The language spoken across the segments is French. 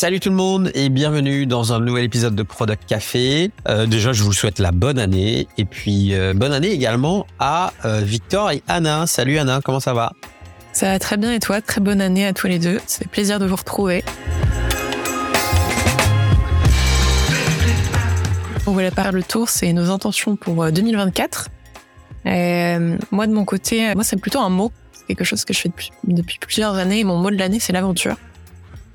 Salut tout le monde et bienvenue dans un nouvel épisode de Product Café. Euh, déjà, je vous souhaite la bonne année et puis euh, bonne année également à euh, Victor et Anna. Salut Anna, comment ça va? Ça va très bien et toi? Très bonne année à tous les deux. Ça fait plaisir de vous retrouver. On voulait faire le tour, c'est nos intentions pour 2024. Euh, moi de mon côté, moi c'est plutôt un mot, quelque chose que je fais depuis, depuis plusieurs années. Mon mot de l'année, c'est l'aventure.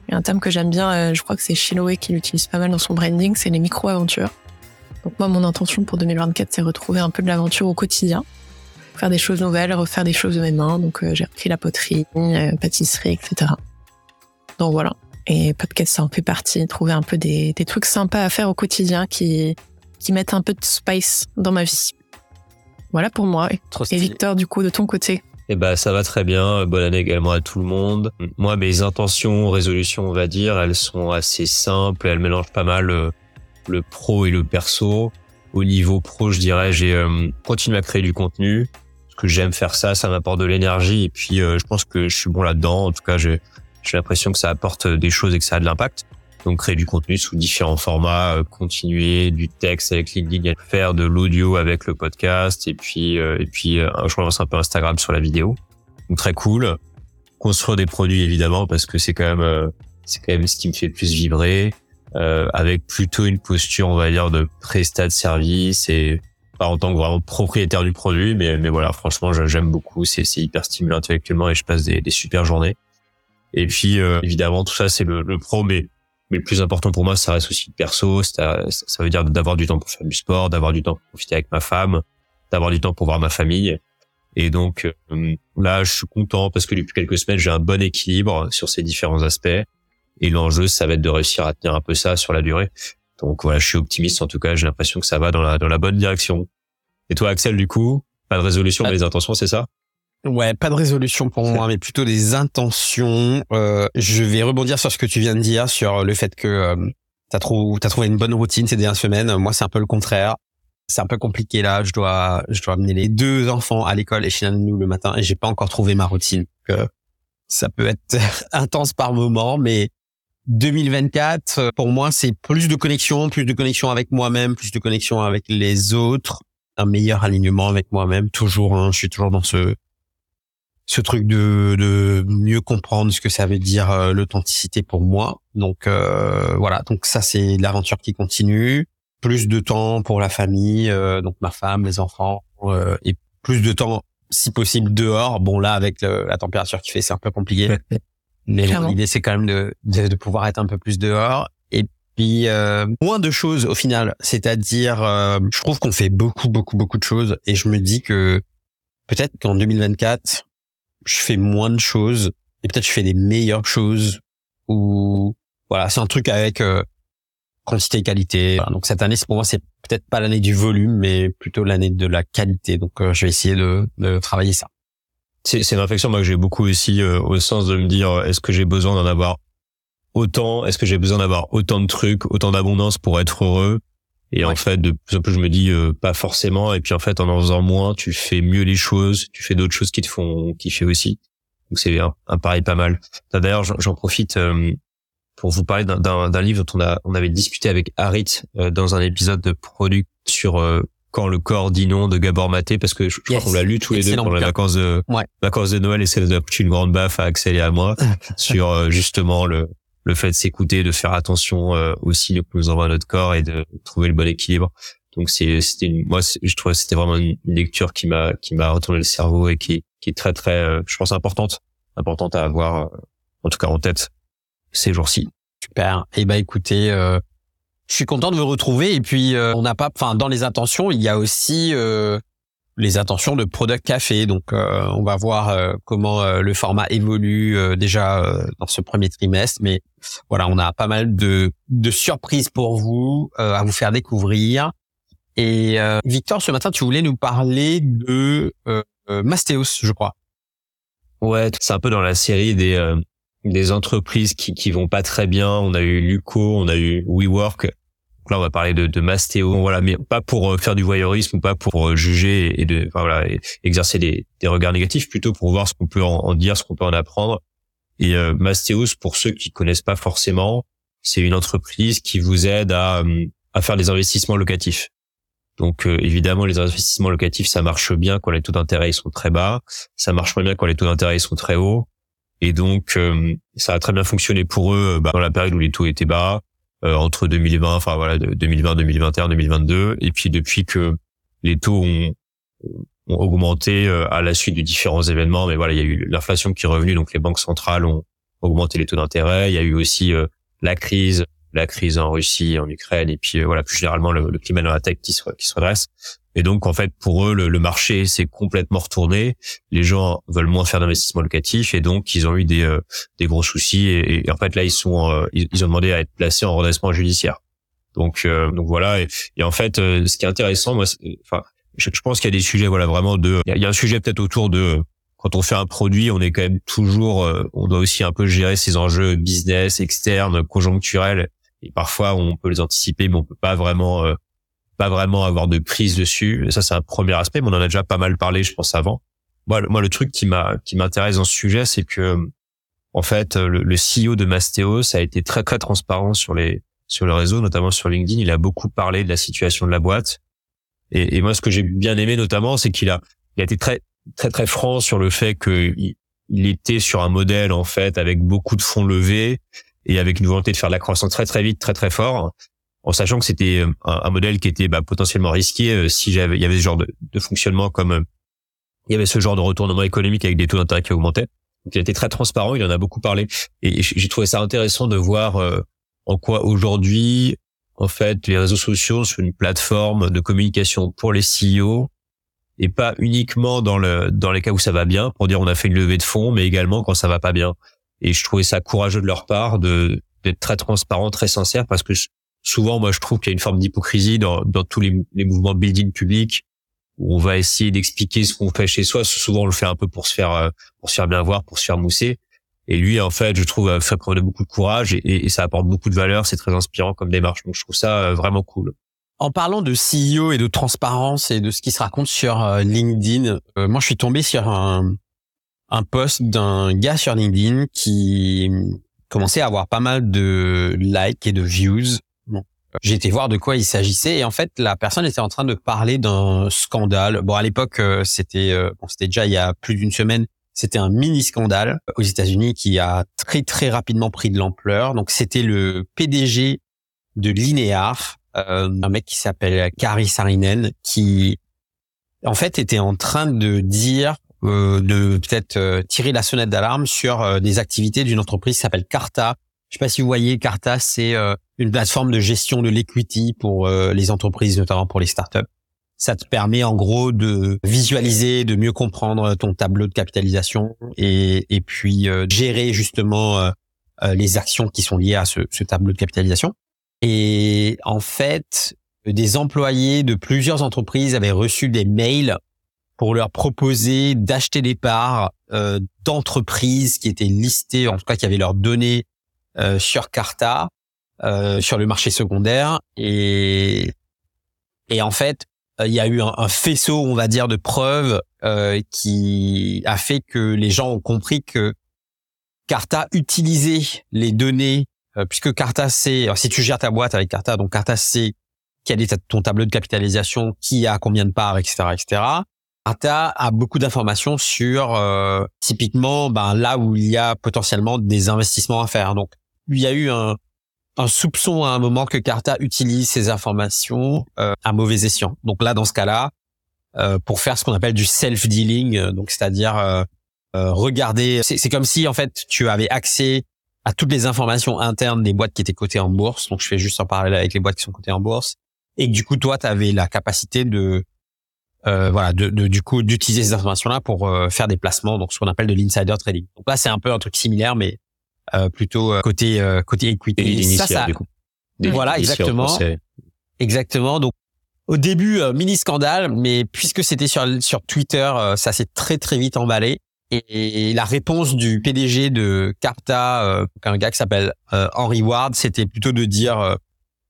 Il y a un terme que j'aime bien, euh, je crois que c'est Chiloé qui l'utilise pas mal dans son branding, c'est les micro-aventures. Donc moi, mon intention pour 2024, c'est retrouver un peu de l'aventure au quotidien, faire des choses nouvelles, refaire des choses de mes mains. Donc euh, j'ai repris la poterie, euh, pâtisserie, etc. Donc voilà. Et podcast, ça en fait partie. Trouver un peu des, des trucs sympas à faire au quotidien qui, qui mettent un peu de spice dans ma vie. Voilà pour moi. Et Victor, du coup, de ton côté eh ben, ça va très bien. Bonne année également à tout le monde. Moi, mes intentions, résolutions, on va dire, elles sont assez simples. Elles mélangent pas mal le, le pro et le perso. Au niveau pro, je dirais, j'ai euh, continué à créer du contenu parce que j'aime faire ça. Ça m'apporte de l'énergie et puis euh, je pense que je suis bon là-dedans. En tout cas, j'ai j'ai l'impression que ça apporte des choses et que ça a de l'impact. Donc créer du contenu sous différents formats, euh, continuer du texte avec LinkedIn, faire de l'audio avec le podcast et puis euh, et puis euh, je relance un peu Instagram sur la vidéo. Donc très cool. Construire des produits évidemment parce que c'est quand même c'est quand même ce qui me fait le plus vibrer. avec plutôt une posture on va dire de prestat de service et pas en tant que vraiment propriétaire du produit mais mais voilà franchement j'aime beaucoup c'est hyper stimulant intellectuellement et je passe des, des super journées. Et puis évidemment tout ça c'est le, le pro mais mais le plus important pour moi, ça reste aussi le perso. Ça, ça veut dire d'avoir du temps pour faire du sport, d'avoir du temps pour profiter avec ma femme, d'avoir du temps pour voir ma famille. Et donc euh, là, je suis content parce que depuis quelques semaines, j'ai un bon équilibre sur ces différents aspects. Et l'enjeu, ça va être de réussir à tenir un peu ça sur la durée. Donc voilà, je suis optimiste en tout cas. J'ai l'impression que ça va dans la dans la bonne direction. Et toi, Axel, du coup, pas de résolution, mais des intentions, c'est ça? Ouais, pas de résolution pour moi, mais plutôt des intentions. Euh, je vais rebondir sur ce que tu viens de dire, sur le fait que euh, t'as trouvé, as trouvé une bonne routine ces dernières semaines. Moi, c'est un peu le contraire. C'est un peu compliqué là. Je dois, je dois amener les deux enfants à l'école et chez nous le matin, et j'ai pas encore trouvé ma routine. Euh, ça peut être intense par moment, mais 2024, euh, pour moi, c'est plus de connexion, plus de connexion avec moi-même, plus de connexion avec les autres, un meilleur alignement avec moi-même. Toujours, hein, je suis toujours dans ce ce truc de, de mieux comprendre ce que ça veut dire euh, l'authenticité pour moi. Donc euh, voilà, donc ça c'est l'aventure qui continue. Plus de temps pour la famille, euh, donc ma femme, les enfants, et plus de temps si possible dehors. Bon là avec la température qui fait c'est un peu compliqué, mais l'idée c'est quand même de, de, de pouvoir être un peu plus dehors. Et puis moins de choses au final, c'est-à-dire je trouve qu'on fait beaucoup beaucoup beaucoup de choses et je me dis que peut-être qu'en 2024 je fais moins de choses et peut-être je fais des meilleures choses ou voilà, c'est un truc avec euh, quantité et qualité. donc cette année, pour moi, c'est peut-être pas l'année du volume, mais plutôt l'année de la qualité. Donc euh, je vais essayer de, de travailler ça. C'est, une réflexion moi que j'ai beaucoup aussi euh, au sens de me dire est-ce que j'ai besoin d'en avoir autant? Est-ce que j'ai besoin d'avoir autant de trucs, autant d'abondance pour être heureux? Et en fait, de plus en plus, je me dis euh, pas forcément. Et puis en fait, en en faisant moins, tu fais mieux les choses, tu fais d'autres choses qui te font kiffer aussi. Donc c'est un, un pari pas mal. D'ailleurs, j'en profite euh, pour vous parler d'un livre dont on a on avait discuté avec Harit euh, dans un épisode de produit sur quand le corps dit non de Gabor Maté parce que je, crois qu'on l'a lu tous les deux pendant les vacances de vacances de Noël et c'est une grande baffe à Axel et à moi sur justement le le fait de s'écouter, de faire attention euh, aussi que nous envoie notre corps et de trouver le bon équilibre. Donc c'est c'était moi je trouvais c'était vraiment une lecture qui m'a qui m'a retourné le cerveau et qui qui est très très euh, je pense importante importante à avoir euh, en tout cas en tête ces jours-ci. Super. Et eh ben écoutez je suis content de vous retrouver et puis on n'a pas enfin dans les intentions, il y a aussi les intentions de Product Café. Donc, euh, on va voir euh, comment euh, le format évolue déjà dans ce premier trimestre. Mais voilà, on a pas mal de, de surprises pour vous à vous faire découvrir. Et Victor, ce matin, tu voulais nous parler de Mastéos, je crois. Ouais, c'est un peu dans la série des des entreprises qui qui vont pas très bien. On a eu Luco, on a eu WeWork là, on va parler de, de Mastéo, voilà, mais pas pour euh, faire du voyeurisme pas pour euh, juger et de, voilà, exercer des, des, regards négatifs, plutôt pour voir ce qu'on peut en, dire, ce qu'on peut en apprendre. Et euh, Mastéos, pour ceux qui connaissent pas forcément, c'est une entreprise qui vous aide à, à faire des investissements locatifs. Donc évidemment, les investissements locatifs, ça marche bien quand les taux d'intérêt sont très bas, ça marche moins bien quand les taux d'intérêt sont très hauts. Et donc, ça a très bien fonctionné pour eux bah, dans la période où les taux étaient bas, entre 2020, enfin voilà, 2020, 2021, 2022. Et puis depuis que les taux ont, augmenté euh, à la suite de différents événements. Mais voilà, il y a eu l'inflation qui est revenue, donc les banques centrales ont augmenté les taux d'intérêt. Il y a eu aussi euh, la crise, la crise en Russie, en Ukraine, et puis euh, voilà plus généralement le, climat dans la tech qui se redresse. Et donc en fait pour eux le, marché s'est complètement retourné. Les gens veulent moins faire d'investissement locatif et donc ils ont eu des des gros soucis et, en fait là ils sont ils, ont demandé à être placés en redressement judiciaire. Donc donc voilà et, en fait ce qui est intéressant moi enfin je, pense qu'il y a des sujets, voilà, vraiment de. Il y a un sujet peut-être autour de quand on fait un produit, on est quand même toujours, euh, on doit aussi un peu gérer ces enjeux business, externes, conjoncturels. Et parfois, on peut les anticiper, mais on peut pas vraiment, euh, pas vraiment avoir de prise dessus. Ça, c'est un premier aspect, mais on en a déjà pas mal parlé, je pense, avant. Moi, le, moi, le truc qui m'a, qui m'intéresse dans ce sujet, c'est que, en fait, le, CEO de Mastéos a été très, très transparent sur les, sur le réseau, notamment sur LinkedIn. Il a beaucoup parlé de la situation de la boîte et, moi, ce que j'ai bien aimé notamment, c'est qu'il a, il a été très, très, très franc sur le fait qu'il il était sur un modèle en fait avec beaucoup de fonds levés et avec une volonté de faire de la croissance très, très vite, très, très fort, en sachant que c'était un, un, modèle qui était bah, potentiellement risqué euh, si j'avais, il y avait ce genre de, de fonctionnement comme euh, il y avait ce genre de retournement économique avec des taux d'intérêt qui augmentaient. Donc il a été très transparent, il en a beaucoup parlé et j'ai trouvé ça intéressant de voir euh, en quoi aujourd'hui en fait, les réseaux sociaux sont une plateforme de communication pour les CEO et pas uniquement dans le dans les cas où ça va bien pour dire on a fait une levée de fonds, mais également quand ça va pas bien. Et je trouvais ça courageux de leur part de d'être très transparent, très sincère, parce que souvent, moi, je trouve qu'il y a une forme d'hypocrisie dans dans tous les, mouvements building public où on va essayer d'expliquer ce qu'on fait chez soi. Souvent, on le fait un peu pour se faire euh, pour se faire bien voir, pour se faire mousser. Et lui, en fait, je trouve, fait preuve de beaucoup de courage et, ça apporte beaucoup de valeur. C'est très inspirant comme démarche. Donc, je trouve ça euh, vraiment cool. En parlant de CEO et de transparence et de ce qui se raconte sur euh, LinkedIn, moi, je suis tombé sur un, un post d'un gars sur LinkedIn qui commençait à avoir pas mal de likes et de views. J'ai été voir de quoi il s'agissait et en fait, la personne était en train de parler d'un scandale. Bon, à l'époque, c'était bon, c'était déjà il y a plus d'une semaine c'était un mini scandale aux États-Unis qui a très très rapidement pris de l'ampleur. Donc c'était le PDG de Linear, euh, un mec qui s'appelle Kari Sarinen, qui en fait était en train de dire euh, de peut-être euh, tirer la sonnette d'alarme sur des activités d'une entreprise qui s'appelle Carta. Je sais pas si vous voyez, Carta, c'est une plateforme de gestion de l'equity pour les entreprises, notamment pour les startups ça te permet en gros de visualiser, de mieux comprendre ton tableau de capitalisation et, et puis euh, gérer justement euh, euh, les actions qui sont liées à ce, ce, tableau de capitalisation. Et en fait, des employés de plusieurs entreprises avaient reçu des mails pour leur proposer d'acheter des parts euh, d'entreprises qui étaient listées, en tout cas qui avaient leurs données sur Carta, sur le marché secondaire. Et, et en fait, euh, il y a eu un, faisceau, on va dire, de preuves euh, qui a fait que les gens ont compris que Carta utilisait les données, euh, puisque Carta c'est, si tu gères ta boîte avec Carta, donc Carta c'est quel est ton tableau de capitalisation, qui a combien de parts, etc., etc. Carta a beaucoup d'informations sur typiquement ben, là où il y a potentiellement des investissements à faire. Donc il y a eu un, un soupçon à un moment que Carta utilise ces informations euh, à mauvais escient. Donc là, dans ce cas-là, euh, pour faire ce qu'on appelle du self-dealing, euh, donc c'est-à-dire euh, regarder, c'est comme si en fait tu avais accès à toutes les informations internes des boîtes qui étaient cotées en bourse. Donc je fais juste en parallèle avec les boîtes qui sont cotées en bourse, et que du coup toi tu avais la capacité de voilà, de, de, du coup d'utiliser ces informations-là pour faire des placements, donc ce qu'on appelle de l'insider trading. Donc là c'est un peu un truc similaire, mais euh, plutôt euh, côté euh, côté equity. Ça, ça, voilà, exactement. Exactement. Donc au début mini scandale, mais puisque c'était sur sur Twitter, ça s'est très très vite emballé. Et, la réponse du PDG de Carta, un gars qui s'appelle Henry Ward, c'était plutôt de dire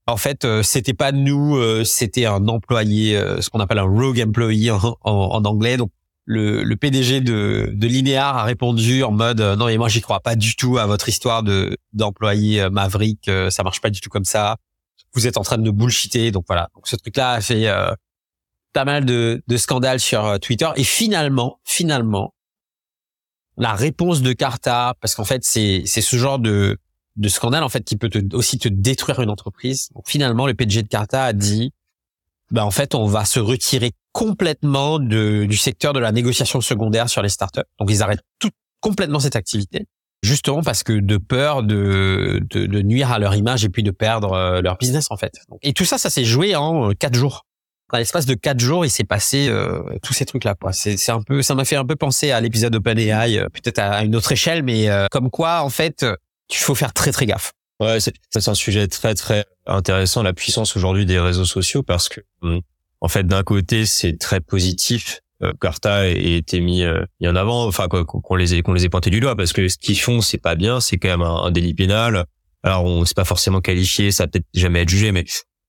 en fait, c'était pas nous, c'était un employé, ce qu'on appelle un rogue employee en, en, anglais. Donc, le, le PDG de, de Linear a répondu en mode euh, non mais moi j'y crois pas du tout à votre histoire de d'employé euh, Maverick, euh, ça marche pas du tout comme ça. Vous êtes en train de bullshiter. Donc voilà. Donc ce truc-là a fait pas mal de, de scandales sur Twitter. Et finalement, finalement, la réponse de Carta, parce qu'en fait c'est c'est ce genre de de scandale en fait qui peut te, aussi te détruire une entreprise. Donc finalement, le PDG de Carta a dit bah en fait on va se retirer complètement de, du secteur de la négociation secondaire sur les startups. Donc ils arrêtent tout complètement cette activité, justement parce que de peur de, de, de nuire à leur image et puis de perdre euh, leur business en fait. Et tout ça, ça s'est joué en euh, quatre jours. Dans l'espace de quatre jours, il s'est passé euh, tous ces trucs-là. C'est, un peu, ça m'a fait un peu penser à l'épisode OpenAI, euh, peut-être à une autre échelle, mais comme quoi en fait, il faut faire très très gaffe. Ouais, c'est un sujet très très intéressant, la puissance aujourd'hui des réseaux sociaux, parce que hum, en fait, d'un côté, c'est très positif. Euh, Carta a été mis, euh, mis en avant, enfin qu'on les ait qu'on les ait pointés du doigt, parce que ce qu'ils font, c'est pas bien, c'est quand même un, délit pénal. Alors, on c'est pas forcément qualifié, ça peut-être jamais être jugé, mais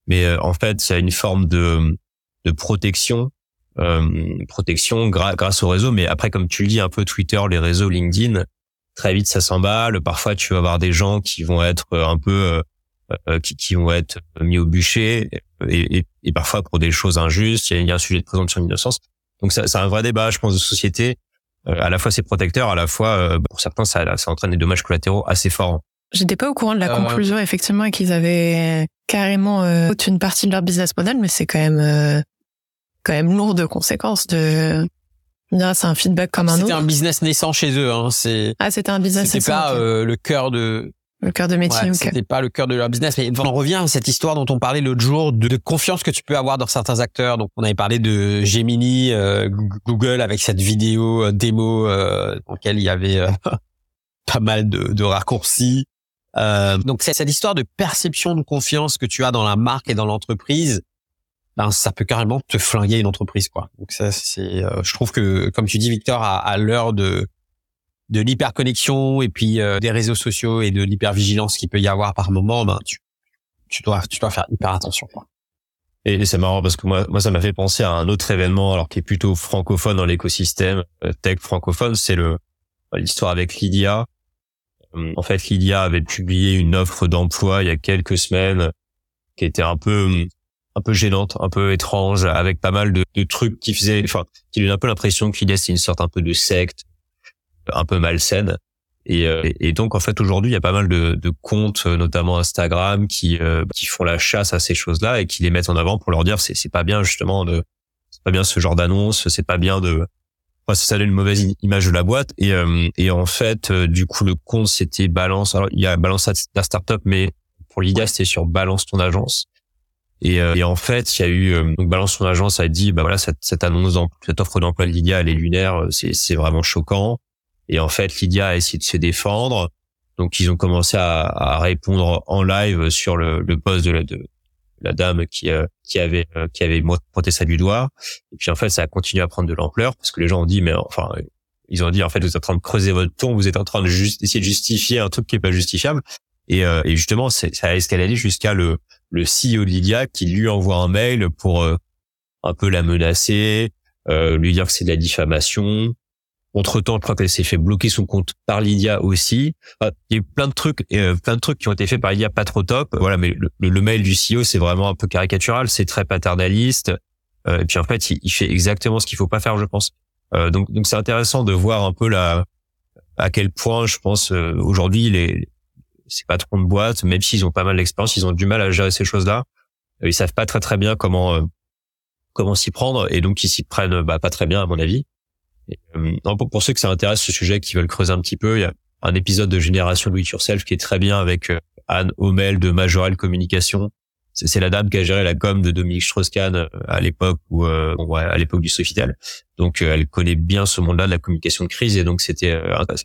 mais euh, en fait, c'est une forme de de protection, euh, protection grâce au réseau. Mais après, comme tu le dis, un peu Twitter, les réseaux, LinkedIn, très vite ça s'emballe. Parfois, tu vas avoir des gens qui vont être un peu euh, euh, qui, qui, vont être mis au bûcher et, et, et, parfois pour des choses injustes. Il y a, un sujet de présomption d'innocence. Donc c'est un vrai débat, je pense, de société. Euh, à la fois c'est protecteur, à la fois euh, pour certains ça, ça entraîne des dommages collatéraux assez forts. J'étais pas au courant de la conclusion effectivement qu'ils avaient carrément euh, une partie de leur business model, mais c'est quand même quand même lourd de conséquences de c'est un feedback comme un autre. C'était un business naissant chez eux. Hein. C'est ah c'était un business. C'était pas le cœur de le cœur de métier. Ouais, C'était pas le cœur de leur business, mais on revient à cette histoire dont on parlait l'autre jour de, confiance que tu peux avoir dans certains acteurs. Donc on avait parlé de Gemini, euh, Google avec cette vidéo euh, démo euh, dans laquelle il y avait euh, pas mal de, de raccourcis. Euh, donc c'est cette histoire de perception de confiance que tu as dans la marque et dans l'entreprise. Ben, ça peut carrément te flinguer une entreprise, quoi. Donc ça, c'est, je trouve que, comme tu dis, Victor, à, à l'heure de de l'hyperconnexion et puis euh, des réseaux sociaux et de l'hypervigilance qu'il peut y avoir par moment, ben tu, tu dois tu dois faire hyper attention. Quoi. Et c'est marrant parce que moi, moi, ça m'a fait penser à un autre événement, alors qui est plutôt francophone dans l'écosystème euh, tech francophone, c'est le l'histoire avec Lydia. Euh, en fait, Lydia avait publié une offre d'emploi il y a quelques semaines qui était un peu un peu gênante, un peu étrange, avec pas mal de, de trucs qui faisaient, enfin, qui donnait un peu l'impression qu'il c'est une sorte un peu de secte, un peu malsaine. Et, euh, et, donc en fait aujourd'hui il y a pas mal de, de comptes, euh, notamment Instagram, qui euh, qui font la chasse à ces choses-là et qui les mettent en avant pour leur dire c'est c'est pas bien justement de c'est pas bien ce genre d'annonce, c'est pas bien de enfin, ça donne une mauvaise image de la boîte et et en fait du coup le compte c'était Balance alors il y a Balance la startup mais pour l'idée c'était sur Balance ton agence et, et, en fait, il y a eu donc balance ton agence a dit bah voilà cette, cette annonce cette offre d'emploi de Lydia elle est lunaire, c'est c'est vraiment choquant. Et en fait, Lydia a essayé de se défendre. Donc, ils ont commencé à, à répondre en live sur le, le poste de la, de la dame qui, euh, qui avait euh, qui avait pointé ça du doigt. Et puis, en fait, ça a continué à prendre de l'ampleur parce que les gens ont dit, mais enfin, ils ont dit, en fait, vous êtes en train de creuser votre ton, vous êtes en train de essayer de justifier un truc qui est pas justifiable. Et, euh, et justement, ça a escaladé jusqu'à le, le CEO de Lydia qui lui envoie un mail pour un peu la menacer, lui dire que c'est de la diffamation, entre temps, je crois qu'elle s'est fait bloquer son compte par Lydia aussi. il y a eu plein de trucs, euh, plein de trucs qui ont été faits par Lydia pas trop top. Voilà, mais le, mail du CEO, c'est vraiment un peu caricatural, c'est très paternaliste. Euh, et puis en fait, il, fait exactement ce qu'il faut pas faire, je pense. Euh, donc, donc c'est intéressant de voir un peu la, à quel point, je pense, euh, aujourd'hui, les, ces patrons de boîte, même s'ils ont pas mal d'expérience, ils ont du mal à gérer ces choses-là. Ils savent pas très très bien comment comment s'y prendre, et donc ils s'y prennent bah, pas très bien à mon avis. Euh, pour, ceux que ça intéresse ce sujet, qui veulent creuser un petit peu, il y a un épisode de Génération It Yourself qui est très bien avec euh, Anne Homel de Majorel Communication. C'est la dame qui a géré la com de Dominique Strauss-Kahn euh, à l'époque ou à l'époque du Sofitel. Donc elle connaît bien ce monde-là de la communication de crise et donc c'était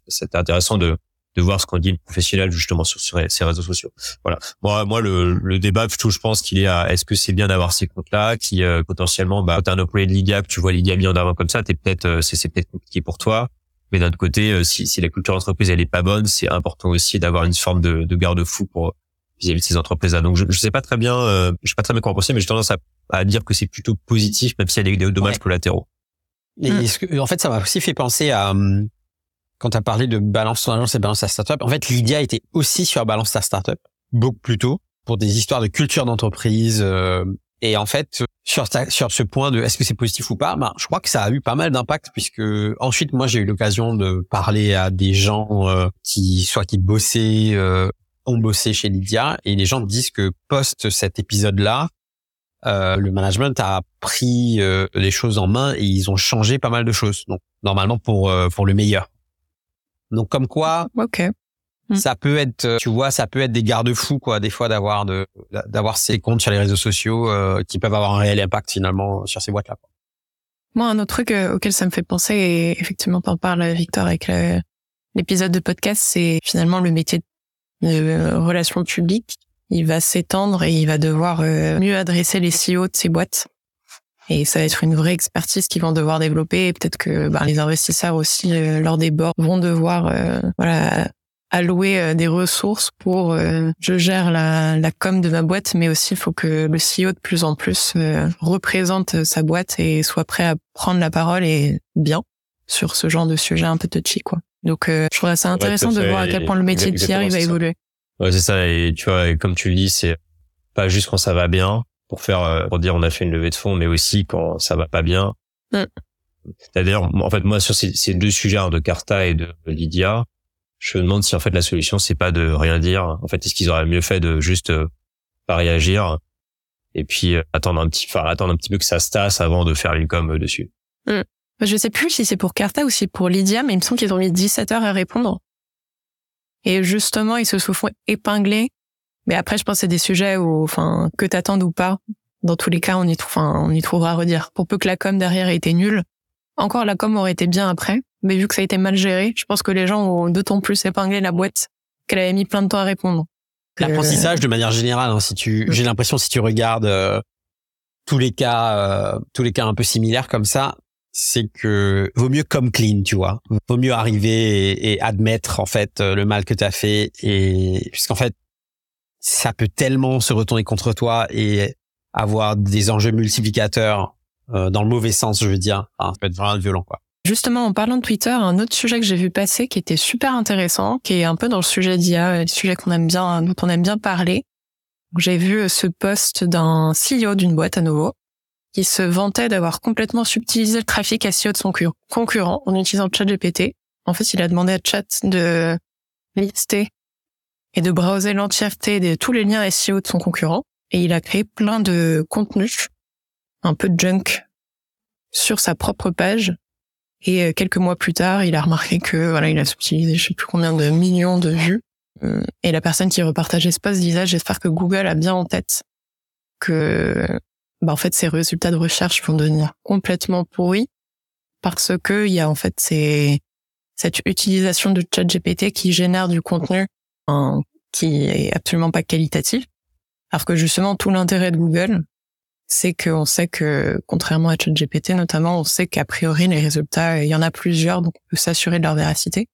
c'était intéressant de de voir ce qu'on dit une professionnel justement sur, ces réseaux sociaux. Voilà. Moi, moi le, le débat plutôt, je pense qu'il est à est-ce que c'est bien d'avoir ces comptes-là qui euh, potentiellement, bah, quand t'es un employé de Lydia, que tu vois Lydia mis en avant comme ça, t'es peut-être, euh, c'est, c'est peut-être compliqué pour toi. Mais d'un autre côté, euh, si, si la culture d'entreprise elle est pas bonne, c'est important aussi d'avoir une forme de, de garde-fou pour vis-à-vis de ces entreprises-là. Donc je, je sais pas très bien, je sais pas très bien quoi en penser, mais j'ai tendance à, à dire que c'est plutôt positif, même s'il y a des, dommages collatéraux. Et Mm. ce que- en fait, ça m'a aussi fait penser à hum, quand tu as parlé de balance ton agence et balance ta startup. En fait, Lydia était aussi sur balance ta startup beaucoup plus tôt pour des histoires de culture d'entreprise. euh, et en fait, sur ta- sur ce point de est-ce que c'est positif ou pas, ben, je crois que ça a eu pas mal d'impact puisque ensuite moi j'ai eu l'occasion de parler à des gens euh, qui soit qui bossaient euh, ont bossé chez Lydia et les gens me disent que post cet épisode-là, euh, le management a pris euh, les choses en main et ils ont changé pas mal de choses. Donc normalement pour euh, pour le meilleur. Donc comme quoi Ok. Mm. ça peut être euh, tu vois ça peut être des garde-fous quoi des fois d'avoir de d'avoir ces comptes sur les réseaux sociaux euh, qui peuvent avoir un réel impact finalement sur ces boîtes là. Moi, un autre truc euh, auquel ça me fait penser, et effectivement, t'en parles, Victor, avec l'épisode de podcast, c'est finalement le métier de euh, relations publiques. Il va s'étendre et il va devoir euh, mieux adresser les CEO de ces boîtes. Et ça va être une vraie expertise qu'ils vont devoir développer. Et peut-être que ben, les investisseurs aussi, euh, lors des boards, vont devoir euh, voilà, allouer euh, des ressources pour euh, je gère la, la com de ma boîte, mais aussi il faut que le CEO de plus en plus représente sa boîte et soit prêt à prendre la parole et bien sur ce genre de sujet un peu touchy quoi. Donc je trouve ça intéressant de voir à quel point le métier de Pierre il va évoluer. Ouais, c'est ça. Et tu vois, comme tu le dis, c'est pas juste quand ça va bien pour faire, euh, pour dire on a fait une levée de fonds, mais aussi quand ça va pas bien. Mm. C'est-à-dire, en fait, moi, sur ces, ces deux sujets, hein, de Carta et de Lydia, je me demande si en fait la solution c'est pas de rien dire. En fait, est-ce qu'ils auraient mieux fait de juste euh, pas réagir et puis euh, attendre un petit, enfin attendre un petit peu que ça se tasse avant de faire une com euh, dessus? Je sais plus si c'est pour Carta ou si c'est pour Lydia, mais il me semble qu'ils ont mis 17 heures à répondre. Et justement, ils se sont fait épingler. Mais après, je pense que c'est des sujets où, enfin, que t'attendes ou pas. Dans tous les cas, on y, trouve, enfin, on y trouvera à redire. Pour peu que la com derrière ait été nulle. Encore, la com aurait été bien après. Mais vu que ça a été mal géré, je pense que les gens ont d'autant plus épinglé la boîte qu'elle avait mis plein de temps à répondre. Que- L'apprentissage de manière générale, hein, si tu, j'ai l'impression si tu regardes euh, tous les cas, euh, tous les cas un peu similaires comme ça, c'est que vaut mieux comme clean, tu vois. Vaut mieux arriver et, et admettre en fait euh, le mal que t'as fait et puisqu'en fait ça peut tellement se retourner contre toi et avoir des enjeux multiplicateurs euh, dans le mauvais sens, je veux dire. Hein, ça peut être vraiment violent, quoi. Justement, en parlant de Twitter, un autre sujet que j'ai vu passer qui était super intéressant, qui est un peu dans le sujet d'IA, le sujet qu'on aime bien, dont on aime bien parler. J'ai vu ce post d'un CEO d'une boîte à nouveau qui se vantait d'avoir complètement subtilisé le trafic SEO de son cur- concurrent en utilisant ChatGPT. En fait, il a demandé à Chat de lister et de browser l'entièreté de tous les liens SEO de son concurrent. Et il a créé plein de contenus, un peu junk, sur sa propre page et euh, quelques mois plus tard, il a remarqué que voilà, il a subtilisé je sais plus combien de millions de vues. Euh, Et la personne qui repartageait ce post disait j'espère que Google a bien en tête que bah en fait ces résultats de recherche vont devenir complètement pourris parce que il y a en fait ces, cette utilisation de ChatGPT qui génère du contenu qui est absolument pas qualitatif. Alors que justement tout l'intérêt de Google, c'est qu'on sait que, contrairement à ChatGPT notamment, on sait qu'a priori les résultats, il y en a plusieurs, donc on peut s'assurer de leur véracité.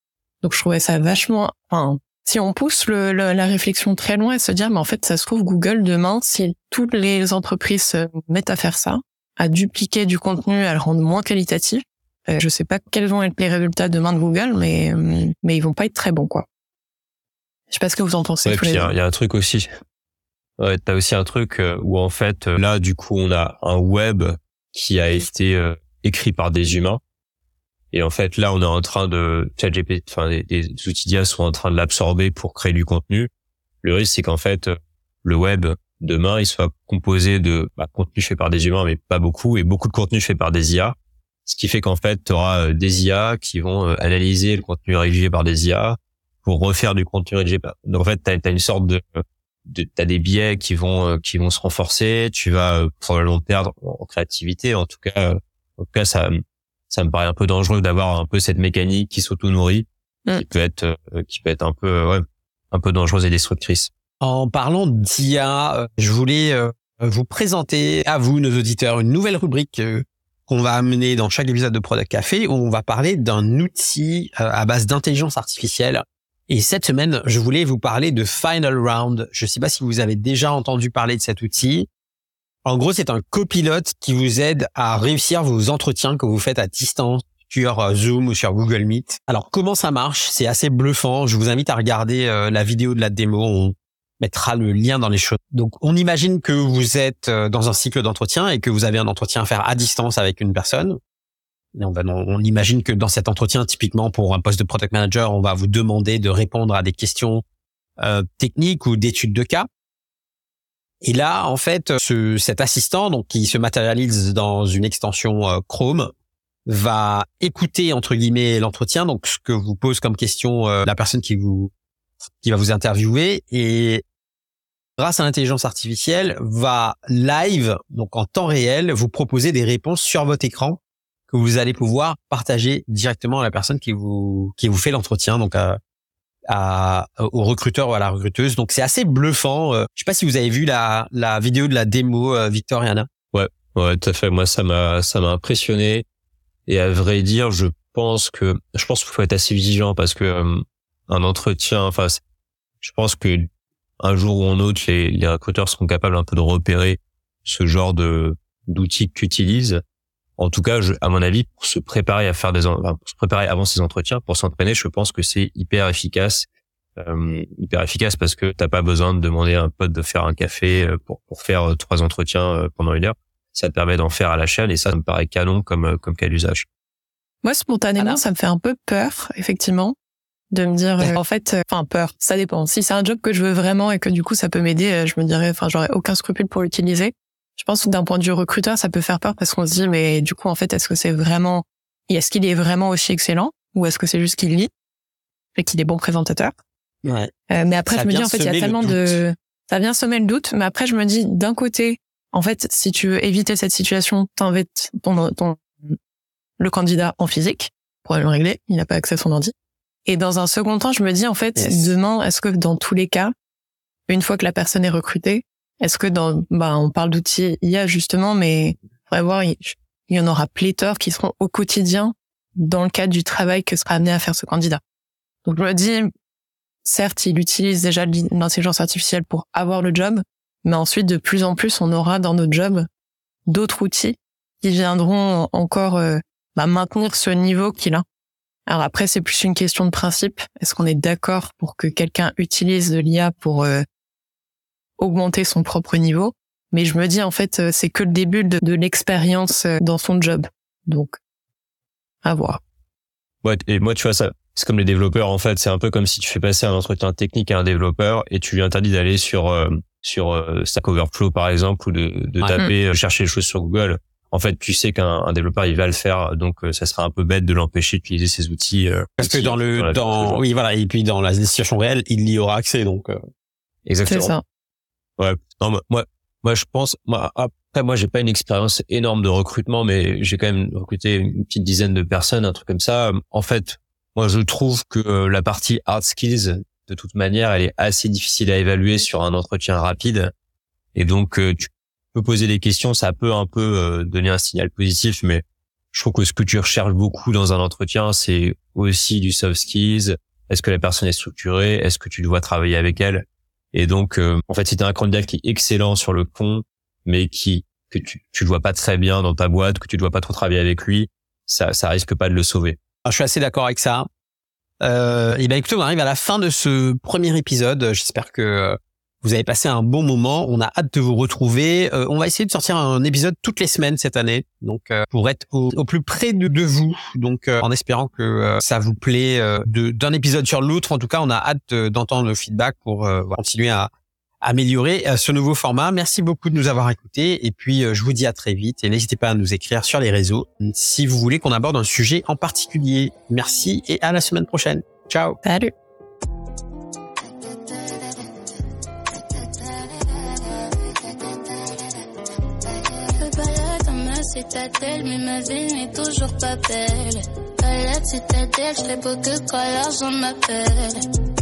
Donc je trouvais ça vachement, enfin, si on pousse le, le- la réflexion très loin et se dire, mais en fait, ça se trouve Google demain, si toutes les entreprises se mettent à faire ça, à dupliquer du contenu, à le rendre moins qualitatif, euh, je sais pas quels vont être les résultats demain de Google, mais mais ils vont pas être très bons, quoi. Je sais pas ce que vous en pensez. Ouais, il les y, y a un truc aussi. Ouais, t'as aussi un truc euh, où en fait euh, là du coup on a un web qui a été euh, écrit par des humains et en fait là on est en train de ChatGPT, enfin des, des outils d'IA sont en train de l'absorber pour créer du contenu. Le risque c'est qu'en fait le web demain il soit composé de bah, contenu fait par des humains mais pas beaucoup et beaucoup de contenu fait par des IA. Ce qui fait qu'en fait tu auras des IA qui vont analyser le contenu rédigé par des IA pour refaire du contenu. Donc en fait t'as as une sorte de de- t'as des biais qui vont euh, qui vont se renforcer tu vas euh, probablement perdre en créativité en tout cas en tout cas ça ça me paraît un peu dangereux d'avoir un peu cette mécanique qui s'auto nourrit Mm. qui peut être euh, qui peut être un peu ouais un peu dangereuse et destructrice En parlant d'IA, je voulais vous présenter à vous, nos auditeurs, une nouvelle rubrique qu'on va amener dans chaque épisode de Product Café où on va parler d'un outil à base d'intelligence artificielle. Et cette semaine, je voulais vous parler de Final Round. Je ne sais pas si vous avez déjà entendu parler de cet outil. En gros, c'est un copilote qui vous aide à réussir vos entretiens que vous faites à distance sur euh, Zoom ou sur Google Meet. Alors, comment ça marche? C'est assez bluffant. Je vous invite à regarder euh, la vidéo de la démo. On mettra le lien dans les choses. Donc, on imagine que vous êtes euh, dans un cycle d'entretien et que vous avez un entretien à faire à distance avec une personne. On, imagine que dans cet entretien, typiquement pour un poste de product manager, on va vous demander de répondre à des questions euh, techniques ou d'études de cas. Et là, en fait, ce, cet assistant, donc qui se matérialise dans une extension euh, Chrome, va écouter entre guillemets l'entretien, donc ce que vous pose comme question euh, la personne qui vous qui va vous interviewer, et grâce à l'intelligence artificielle, va live, donc en temps réel, vous proposer des réponses sur votre écran que vous allez pouvoir partager directement à la personne qui vous qui vous fait l'entretien, donc à, à, au recruteur ou à la recruteuse. Donc c'est assez bluffant. Euh, je sais pas si vous avez vu la, la vidéo de la démo euh, Victor et Anna. Ouais, ouais, tout à fait. Moi, ça m'a ça m'a impressionné. Et à vrai dire, je pense que je pense qu'il faut être assez vigilant parce que euh, un entretien, enfin, je pense que un jour ou un autre, les, les recruteurs seront capables un peu de repérer ce genre de d'outils utilises en tout cas, je, à mon avis, pour se préparer à faire des, enfin, pour se préparer avant ces entretiens, pour s'entraîner, je pense que c'est hyper efficace, euh, hyper efficace parce que t'as pas besoin de demander à un pote de faire un café euh, pour, pour faire euh, trois entretiens euh, pendant une heure. Ça te permet d'en faire à la chaîne et ça, ça me paraît canon comme comme cas d'usage. Moi, spontanément, ça me fait un peu peur, effectivement, de me dire, en fait, enfin peur, ça dépend. Si c'est un job que je veux vraiment et que du coup ça peut m'aider, je me dirais, enfin, j'aurais aucun scrupule pour l'utiliser. Je pense que d'un point de vue recruteur, ça peut faire peur parce qu'on se dit, mais du coup, en fait, est-ce que c'est vraiment, est-ce qu'il est vraiment aussi excellent ou est-ce que c'est juste qu'il lit et qu'il est bon présentateur? Ouais. Euh, mais après, je me dis, en fait, il y a tellement de, ça vient semer le doute. Mais après, je me dis, d'un côté, en fait, si tu veux éviter cette situation, t'invites ton, ton, le candidat en physique pour le régler. Il n'a pas accès à son ordi. Et dans un second temps, je me dis, en fait, demain, est-ce que dans tous les cas, une fois que la personne est recrutée, est-ce que dans, bah, on parle d'outils IA justement, mais faudrait voir, il y en aura pléthore qui seront au quotidien dans le cadre du travail que sera amené à faire ce candidat. Donc je me dis, certes, il utilise déjà l'intelligence artificielle pour avoir le job, mais ensuite de plus en plus, on aura dans notre job d'autres outils qui viendront encore euh, bah, maintenir ce niveau qu'il a. Alors après, c'est plus une question de principe. Est-ce qu'on est d'accord pour que quelqu'un utilise l'IA pour euh, augmenter son propre niveau. Mais je me dis, en fait, euh, c'est que le début de, de l'expérience euh, dans son job. Donc, à voir. Ouais, et moi, tu vois, ça, c'est comme les développeurs, en fait. C'est un peu comme si tu fais passer un entretien technique à un développeur et tu lui interdis d'aller sur, euh, sur Stack Overflow, par exemple, ou de, de taper, chercher les choses sur Google. En fait, tu sais qu'un développeur, il va le faire, donc ça sera un peu bête de l'empêcher d'utiliser ces outils. Parce que dans le, dans, oui, voilà, et puis dans la situation réelle, il y aura accès, donc. Exactement. C'est ça. Ouais. Non, moi, moi, je pense, moi, après, moi, j'ai pas une expérience énorme de recrutement, mais j'ai quand même recruté une petite dizaine de personnes, un truc comme ça. En fait, moi, je trouve que euh, la partie hard skills, de toute manière, elle est assez difficile à évaluer sur un entretien rapide. Et donc, euh, tu peux poser des questions, ça peut un peu euh, donner un signal positif, mais je trouve que ce que tu recherches beaucoup dans un entretien, c'est aussi du soft skills. Est-ce que la personne est structurée? Est-ce que tu dois travailler avec elle? Et donc, euh, en fait, si tu un candidat qui est excellent sur le pont, mais qui que tu tu le vois pas très bien dans ta boîte, que tu dois pas trop travailler avec lui, ça ça risque pas de le sauver. Ah, je suis assez d'accord avec ça. Euh, et ben écoutez, on arrive à la fin de ce premier épisode. J'espère que euh, vous avez passé un bon moment. On a hâte de vous retrouver. Euh, on va essayer de sortir un épisode toutes les semaines cette année, donc euh, pour être au, plus près de, vous. Donc euh, en espérant que ça vous plaît d'un épisode sur l'autre. En tout cas, on a hâte d'entendre le feedback pour continuer à améliorer ce nouveau format. Merci beaucoup de nous avoir écoutés et puis je vous dis à très vite et n'hésitez pas à nous écrire sur les réseaux si vous voulez qu'on aborde un sujet en particulier. Merci et à la semaine prochaine. Ciao. Salut. Citadelle, mais ma vie n'est toujours pas belle. Palette citadelle, je fais beau que quand l'argent m'appelle.